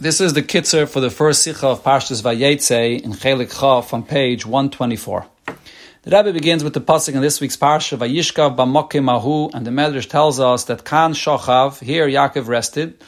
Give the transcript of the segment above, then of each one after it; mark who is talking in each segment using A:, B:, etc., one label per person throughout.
A: This is the kitzer for the first sikha of Parshas Vayeitzei in Chelik Chav on page 124. The Rebbe begins with the pasuk in this week's Parsha Vayishkav Bamokim Mahu, and the Medrash tells us that Kan Shochav, here Yaakov rested,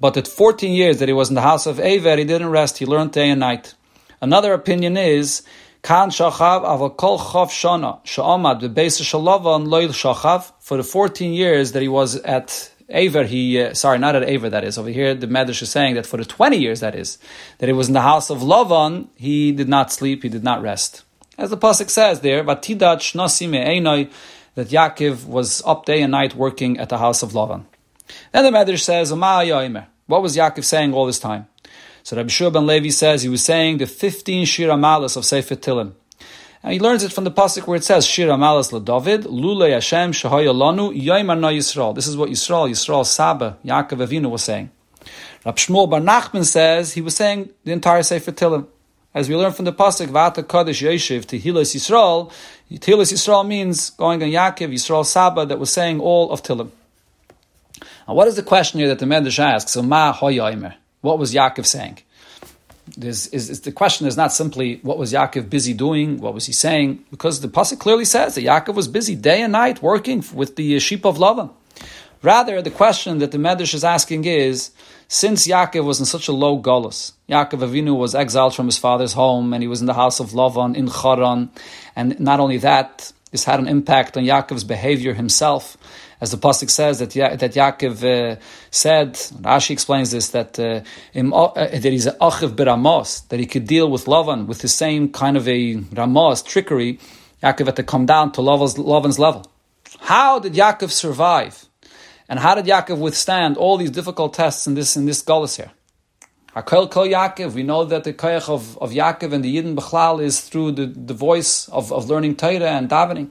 A: but at 14 years that he was in the house of Aver, he didn't rest, he learned day and night. Another opinion is Kan Shochav Aval Kol Chav Shana, Sha'amad Bebeis Shalavan Loil Shochav, for the 14 years that he was at Aver, he, uh, sorry, not at Aver, that is. Over here, the Medrash is saying that for the 20 years, that is, that it was in the house of Lavan, he did not sleep, he did not rest. As the Pasuk says there, Shnasime Einoi, that Yaakov was up day and night working at the house of Lavan. Then the Medrash says, What was Yaakov saying all this time? So Rabbi Shua ben Levi says he was saying the 15 Shir Hamaalos of Sefer Tilim. And he learns it from the pasuk where it says Shir Hamaalos LaDavid Lule Hashem Shahaya Lanu Yoymar Na Yisrael. This is what Yisrael, Yisrael Saba, Yaakov Avinu was saying. Rab Shmuel Bar Nachman says he was saying the entire Sefer Tilim. As we learn from the pasuk Vata Kadosh Yeshiv Tehilas Yisrael, Tehilas Yisrael means going on Yaakov Yisrael Saba that was saying all of Tilim. Now, what is the question here that the Medrash asks? So, Ma Hoyoimer. What was Yaakov saying? Is, is, the question is not simply what was Yaakov busy doing, what was he saying, because the pasuk clearly says that Yaakov was busy day and night working with the sheep of Lavan. Rather, the question that the Medrash is asking is, since Yaakov was in such a low gullus, Yaakov Avinu was exiled from his father's home, and he was in the house of Lavan in Charan, and not only that, this had an impact on Yaakov's behavior himself, as the pasuk says that ya- that Yaakov uh, said. Rashi explains this that uh, uh, that he's a achiv beramos, that he could deal with Lavan with the same kind of a ramos trickery. Yaakov had to come down to Lavan's, Lavan's level. How did Yaakov survive? And how did Yaakov withstand all these difficult tests in this in this gullus here? Hakel Kol Yaakov, we know that the koyach of, of Yaakov and the Yidden Bechlal is through the, the voice of, of learning Torah and davening.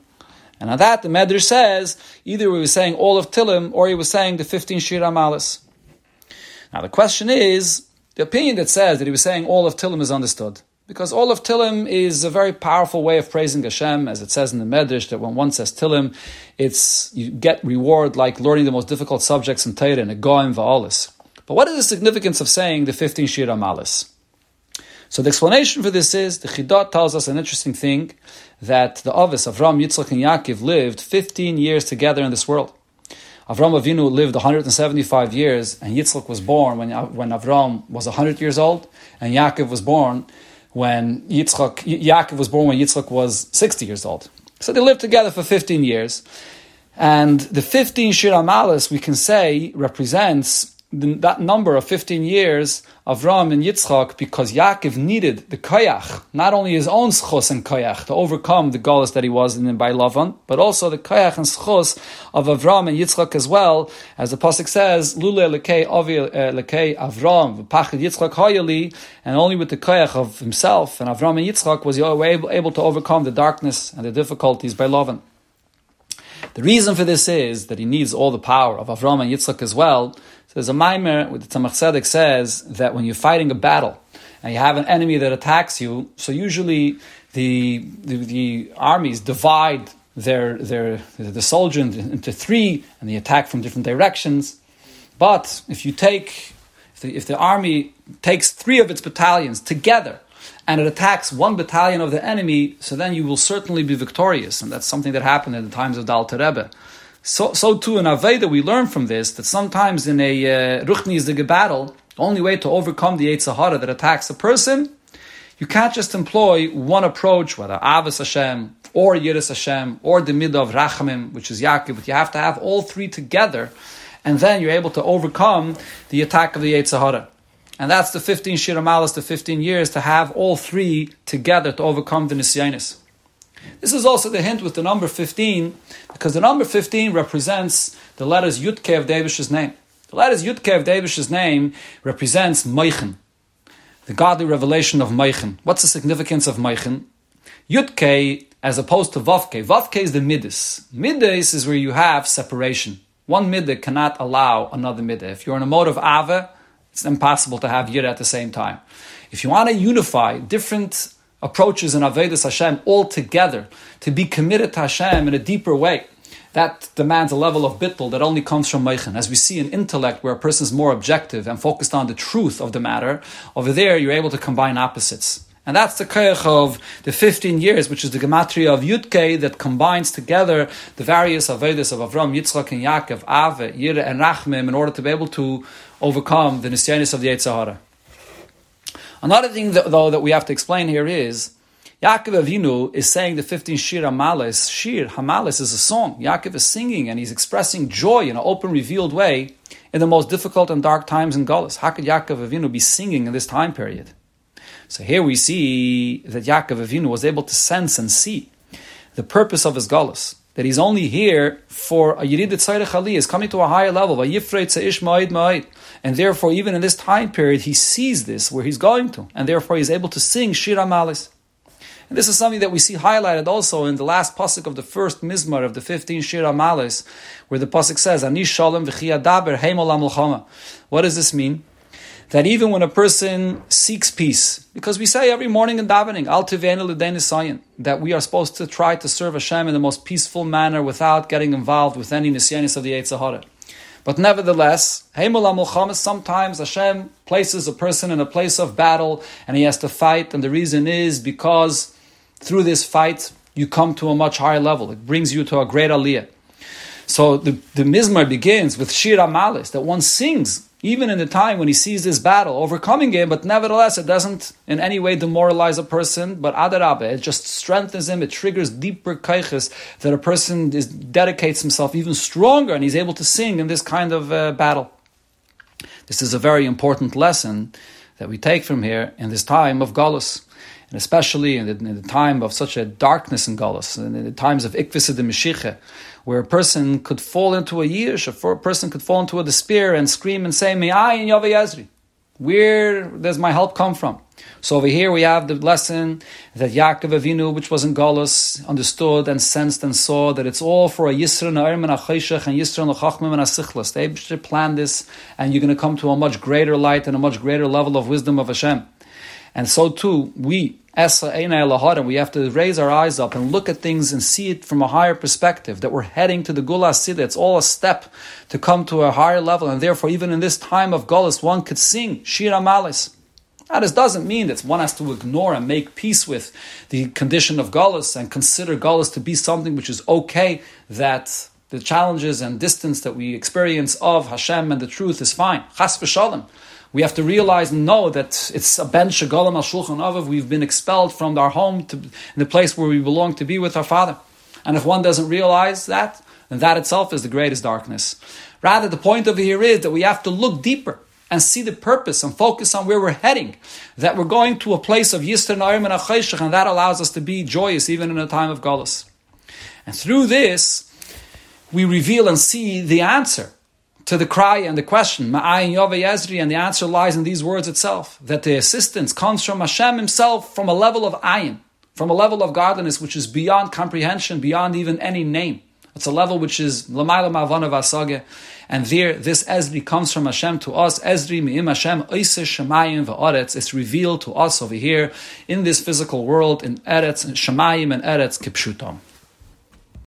A: And on that, the Medrash says either he was saying all of Tilim or he was saying the 15 Shir Hamaalos. Now the question is, the opinion that says that he was saying all of Tilim is understood. Because all of Tilim is a very powerful way of praising Hashem, as it says in the Medrash, that when one says Tilim, it's, you get reward like learning the most difficult subjects in Torah and a Goim Va'alis. But what is the significance of saying the 15 Shir Hamaalos? So the explanation for this is the Chidot tells us an interesting thing that the Avis, Avram, Yitzchak, and Yaakov lived 15 years together in this world. Avram Avinu lived 175 years, and Yitzchak was born when, uh, when Avram was 100 years old, and Yaakov was born when Yitzchak, Yaakov was born when Yitzchak was 60 years old. So they lived together for 15 years. And the 15 Shir Hamaalos, we can say, represents the, that number of 15 years of Ram and Yitzchak because Yaakov needed the koyach, not only his own schos and koyach to overcome the galus that he was in by Lavan, but also the koyach and schos of Avram and Yitzchak as well, as the pasuk says, "Lule lekei avi uh, lekei Avram v'pachid Yitzchak hayali," and only with the koyach of himself and Avram and Yitzchak was he able, able to overcome the darkness and the difficulties by Lavan. The reason for this is that he needs all the power of Avram and Yitzchak as well there's a mimer where the Tzemach Tzedek says that when you're fighting a battle and you have an enemy that attacks you, so usually the, the, the armies divide their, their, the soldiers into three and they attack from different directions. But if you take, if the, if the army takes three of its battalions together and it attacks one battalion of the enemy, so then you will certainly be victorious. And that's something that happened in the times of Dal Rebbe. So, so too in Aveda, we learn from this that sometimes in a uh, Ruchni battle, the only way to overcome the Yetzer Hara that attacks a person, you can't just employ one approach, whether Avos Hashem, or Yiris Hashem, or the Midah of Rachamim, which is Yaakov, but you have to have all three together, and then you're able to overcome the attack of the Yetzer Hara. And that's the 15 Shir Hamaalos, the 15 years, to have all three together to overcome the Nisyanis. This is also the hint with the number 15, because the number 15 represents the letters Yudke of Davish's name. The letters Yudke of Davish's name represents Meichen, the godly revelation of Meichen. What's the significance of Meichen? Yudke as opposed to Vavke. Vavke is the Midas. Midas is where you have separation. One Midah cannot allow another Midah. If you're in a mode of Ava, it's impossible to have Yid at the same time. If you want to unify different approaches in Avedis Hashem all together to be committed to Hashem in a deeper way that demands a level of bittul that only comes from Meichen. As we see in intellect, where a person is more objective and focused on the truth of the matter, over there you're able to combine opposites. And that's the koyach of the 15 years, which is the gematria of Yudke that combines together the various Avedas of Avram, Yitzchak, and Yaakov, Ave, Yira, and Rachmim in order to be able to overcome the Nisyanis of the Yetzirah. Another thing, that, though, that we have to explain here is Yaakov Avinu is saying the 15 Shir Hamaalos. Shir Hamaalos is a song. Yaakov is singing and he's expressing joy in an open, revealed way in the most difficult and dark times in Golis. How could Yaakov Avinu be singing in this time period? So here we see that Yaakov Avinu was able to sense and see the purpose of his Golis. That he's only here for a Yirid Tzayre Ali, is coming to a higher level. And therefore, even in this time period, he sees this where he's going to. And therefore, he's able to sing Shir Hamaalos. And this is something that we see highlighted also in the last pasuk of the first mizmar of the 15 Shir Hamaalos, where the pasuk says, Ani shalom What does this mean? That even when a person seeks peace, because we say every morning in davening, Al that we are supposed to try to serve Hashem in the most peaceful manner without getting involved with any nisyanis of the Yetzer Hara. But nevertheless, sometimes Hashem places a person in a place of battle and he has to fight, and the reason is because through this fight, you come to a much higher level. It brings you to a great aliyah. So the, the Mizmar begins with Shir Hamaalos, that one sings even in the time when he sees this battle, overcoming him, but nevertheless it doesn't in any way demoralize a person, but adarabe, it just strengthens him, it triggers deeper kaiches that a person is, dedicates himself even stronger and he's able to sing in this kind of uh, battle. This is a very important lesson that we take from here in this time of Galus and especially in the, in the, time of such a darkness in Galus, and in the times of Ikvis de Meshiche, where a person could fall into a yish, a person could fall into a despair and scream and say, May I in Yavo Yezri? Where does my help come from? So over here we have the lesson that Yaakov Avinu, which was in Galus, understood and sensed and saw that it's all for a Yisra Na'im and a Chayshach and Yisra and a Chachmim and a Sichlas. They should plan this and you're going to come to a much greater light and a much greater level of wisdom of Hashem. And so too, we, we have to raise our eyes up and look at things and see it from a higher perspective, that we're heading to the Gula Sida. It's all a step to come to a higher level, and therefore, even in this time of Gullus, one could sing Shir Hamaalos. Now, this doesn't mean that one has to ignore and make peace with the condition of Gullus and consider Gullus to be something which is okay, that the challenges and distance that we experience of Hashem and the truth is fine. Chas v'shalom we have to realize and know that it's a ben shagolam al shulchan aviv. We've been expelled from our home to the place where we belong to be with our father. And if one doesn't realize that, then that itself is the greatest darkness. Rather, the point over here is that we have to look deeper and see the purpose and focus on where we're heading. That we're going to a place of Yisr Na'im and Achayshach, and that allows us to be joyous even in a time of Golas. And through this, we reveal and see the answer to the cry and the question, Ma'ayin Yove Yezri, and the answer lies in these words itself, that the assistance comes from Hashem himself from a level of ayin, from a level of godliness which is beyond comprehension, beyond even any name. It's a level which is Lamayla Ma'avana Vasage, and there, this Ezri comes from Hashem to us. Ezri mi'im Hashem oise shemayim va'aretz. It's revealed to us over here in this physical world in Eretz, Shemayim and Eretz kipshutom.